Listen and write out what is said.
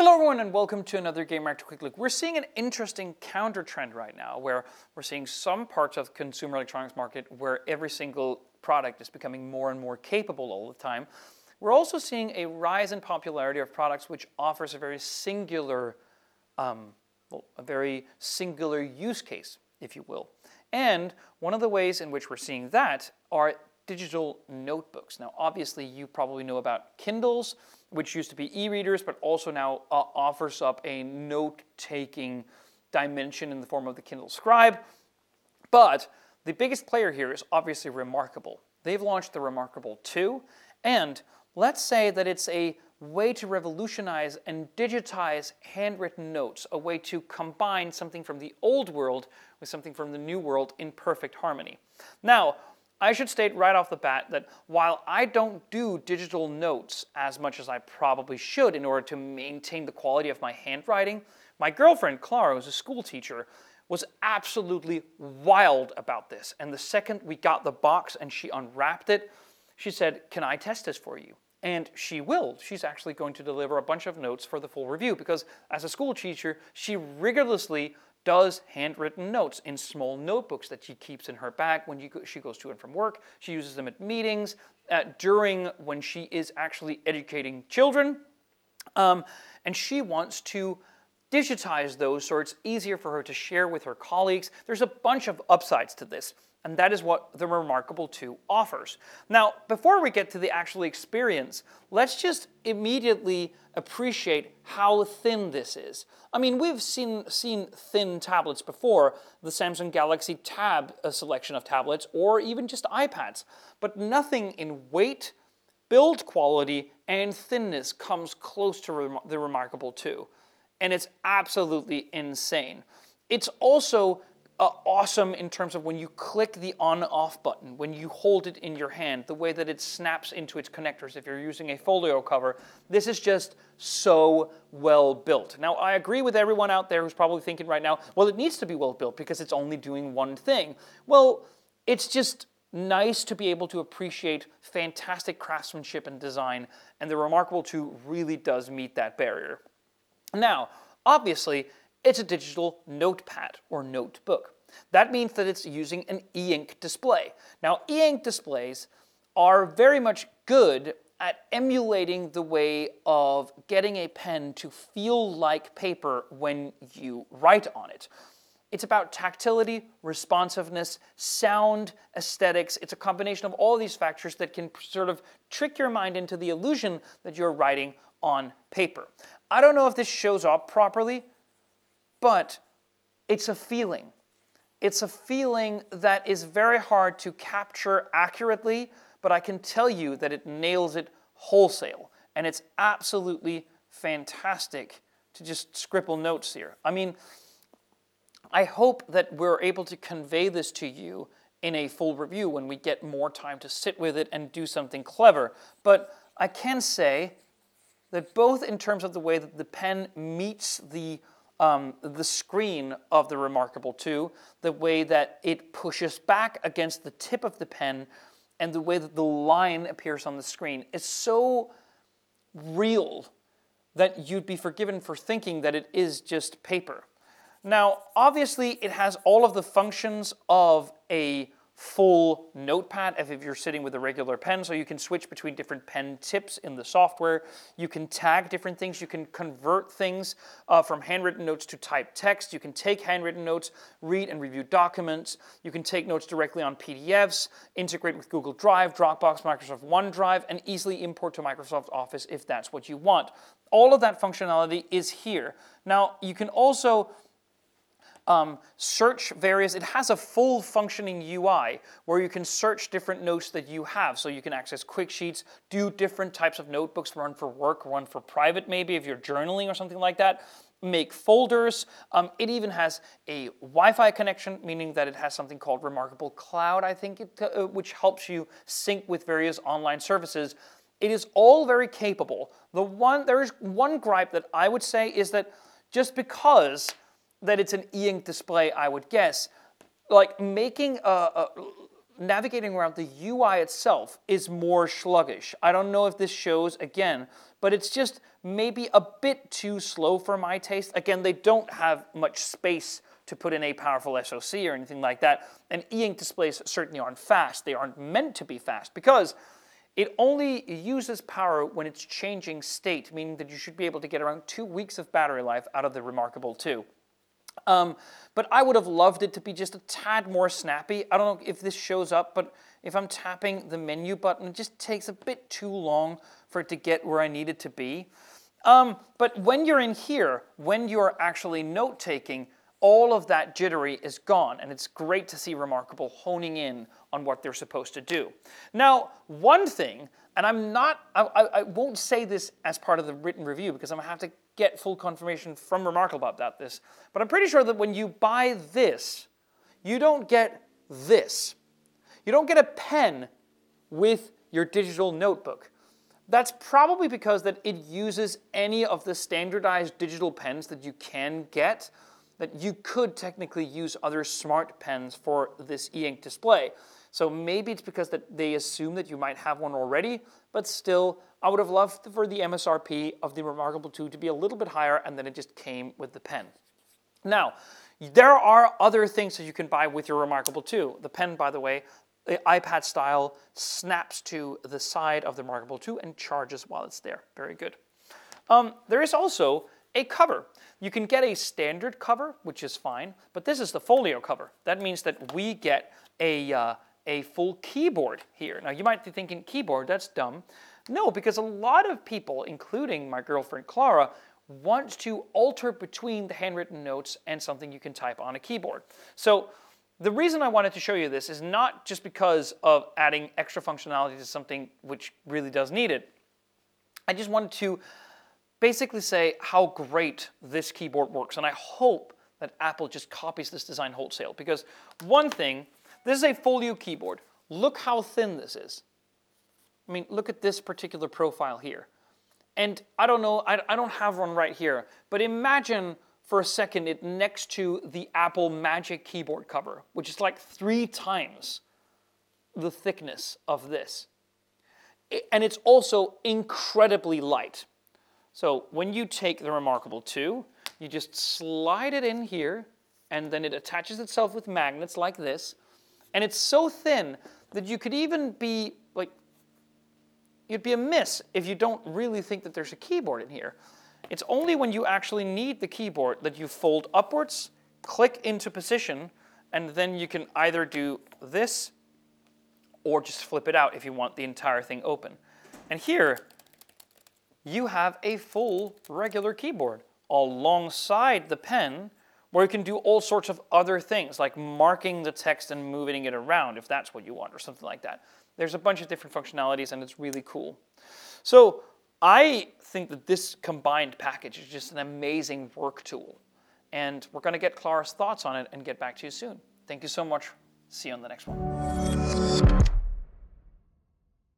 Hello everyone and welcome to another Gamereactor Quick Look. We're seeing an interesting counter trend right now where we're seeing some parts of the consumer electronics market where every single product is becoming more and more capable all the time. We're also seeing a rise in popularity of products which offers a very singular, um, well, a very singular use case, if you will. And one of the ways in which we're seeing that are digital notebooks. Now, obviously, you probably know about Kindles, which used to be e-readers, but also now uh, offers up a note-taking dimension in the form of the Kindle Scribe. But the biggest player here is obviously Remarkable. They've launched the Remarkable 2, and let's say that it's a way to revolutionize and digitize handwritten notes, a way to combine something from the old world with something from the new world in perfect harmony. Now, I should state right off the bat that while I don't do digital notes as much as I probably should in order to maintain the quality of my handwriting, my girlfriend, Clara, who's a school teacher, was absolutely wild about this. And the second we got the box and she unwrapped it, she said, Can I test this for you? And she will. She's actually going to deliver a bunch of notes for the full review because, as a school teacher, she rigorously does handwritten notes in small notebooks that she keeps in her bag when she goes to and from work. She uses them at meetings, uh, during when she is actually educating children. Um, and she wants to digitize those so it's easier for her to share with her colleagues. There's a bunch of upsides to this. And that is what the Remarkable 2 offers. Now, before we get to the actual experience, let's just immediately appreciate how thin this is. I mean, we've seen, seen thin tablets before, the Samsung Galaxy Tab a selection of tablets, or even just iPads, but nothing in weight, build quality, and thinness comes close to the Remarkable 2. And it's absolutely insane. It's also uh, awesome in terms of when you click the on off button, when you hold it in your hand, the way that it snaps into its connectors if you're using a folio cover. This is just so well built. Now, I agree with everyone out there who's probably thinking right now, well, it needs to be well built because it's only doing one thing. Well, it's just nice to be able to appreciate fantastic craftsmanship and design, and the Remarkable 2 really does meet that barrier. Now, obviously, it's a digital notepad or notebook. That means that it's using an e-ink display. Now, e-ink displays are very much good at emulating the way of getting a pen to feel like paper when you write on it. It's about tactility, responsiveness, sound, aesthetics. It's a combination of all these factors that can sort of trick your mind into the illusion that you're writing on paper. I don't know if this shows up properly, but it's a feeling. It's a feeling that is very hard to capture accurately, but I can tell you that it nails it wholesale. And it's absolutely fantastic to just scribble notes here. I mean, I hope that we're able to convey this to you in a full review when we get more time to sit with it and do something clever. But I can say that both in terms of the way that the pen meets the um, the screen of the Remarkable 2, the way that it pushes back against the tip of the pen, and the way that the line appears on the screen is so real that you'd be forgiven for thinking that it is just paper. Now, obviously, it has all of the functions of a full notepad if you're sitting with a regular pen, so you can switch between different pen tips in the software. You can tag different things. You can convert things uh, from handwritten notes to typed text. You can take handwritten notes, read and review documents. You can take notes directly on PDFs, integrate with Google Drive, Dropbox, Microsoft OneDrive, and easily import to Microsoft Office if that's what you want. All of that functionality is here. Now, you can also um, search various, it has a full functioning UI where you can search different notes that you have. So you can access quick sheets, do different types of notebooks, run for work, run for private maybe if you're journaling or something like that. Make folders. Um, it even has a Wi Fi connection, meaning that it has something called Remarkable Cloud, I think, it, uh, which helps you sync with various online services. It is all very capable. The one, there is one gripe that I would say is that just because that it's an e-ink display, I would guess. Like making a, a navigating around the UI itself is more sluggish. I don't know if this shows again, but it's just maybe a bit too slow for my taste. Again, they don't have much space to put in a powerful SoC or anything like that. And e-ink displays certainly aren't fast. They aren't meant to be fast because it only uses power when it's changing state, meaning that you should be able to get around two weeks of battery life out of the Remarkable 2. Um, but I would have loved it to be just a tad more snappy. I don't know if this shows up, but if I'm tapping the menu button, it just takes a bit too long for it to get where I need it to be. Um, but when you're in here, when you're actually note taking, all of that jittery is gone, and it's great to see Remarkable honing in on what they're supposed to do. Now, one thing, and I'm not, I, I, won't say this as part of the written review because I'm gonna have to get full confirmation from Remarkable about this, but I'm pretty sure that when you buy this, you don't get this. You don't get a pen with your digital notebook. That's probably because that it uses any of the standardized digital pens that you can get that you could technically use other smart pens for this e-ink display. So maybe it's because that they assume that you might have one already, but still, I would have loved for the MSRP of the Remarkable 2 to be a little bit higher and then it just came with the pen. Now, there are other things that you can buy with your Remarkable 2. The pen, by the way, the iPad style snaps to the side of the Remarkable 2 and charges while it's there. Very good. Um, there is also a cover. You can get a standard cover, which is fine, but this is the folio cover. That means that we get a, uh, a full keyboard here. Now you might be thinking, keyboard, that's dumb. No, because a lot of people, including my girlfriend Clara, want to alter between the handwritten notes and something you can type on a keyboard. So the reason I wanted to show you this is not just because of adding extra functionality to something which really does need it. I just wanted to basically say how great this keyboard works. And I hope that Apple just copies this design wholesale. Because one thing, this is a folio keyboard. Look how thin this is. I mean, look at this particular profile here. And I don't know, I, I don't have one right here, but imagine for a second it next to the Apple Magic keyboard cover, which is like three times the thickness of this. And it's also incredibly light. So when you take the Remarkable 2, you just slide it in here, and then it attaches itself with magnets like this. And it's so thin that you could even be like, you'd be amiss if you don't really think that there's a keyboard in here. It's only when you actually need the keyboard that you fold upwards, click into position, and then you can either do this or just flip it out if you want the entire thing open. And here, you have a full regular keyboard alongside the pen where you can do all sorts of other things like marking the text and moving it around if that's what you want or something like that. There's a bunch of different functionalities and it's really cool. So I think that this combined package is just an amazing work tool. And we're going to get Clara's thoughts on it and get back to you soon. Thank you so much. See you on the next one.